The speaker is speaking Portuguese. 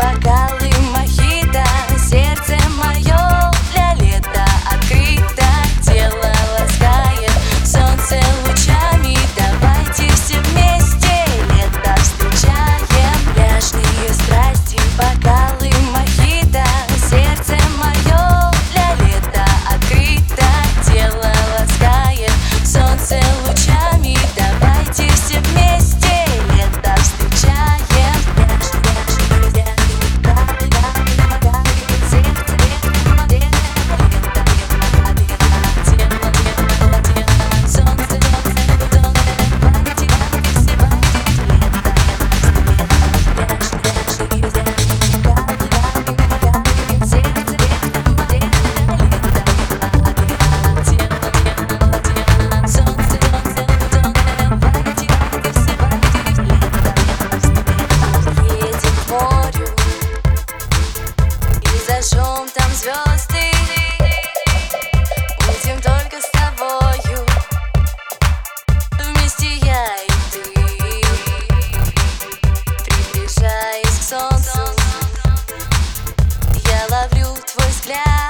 пока. olhar.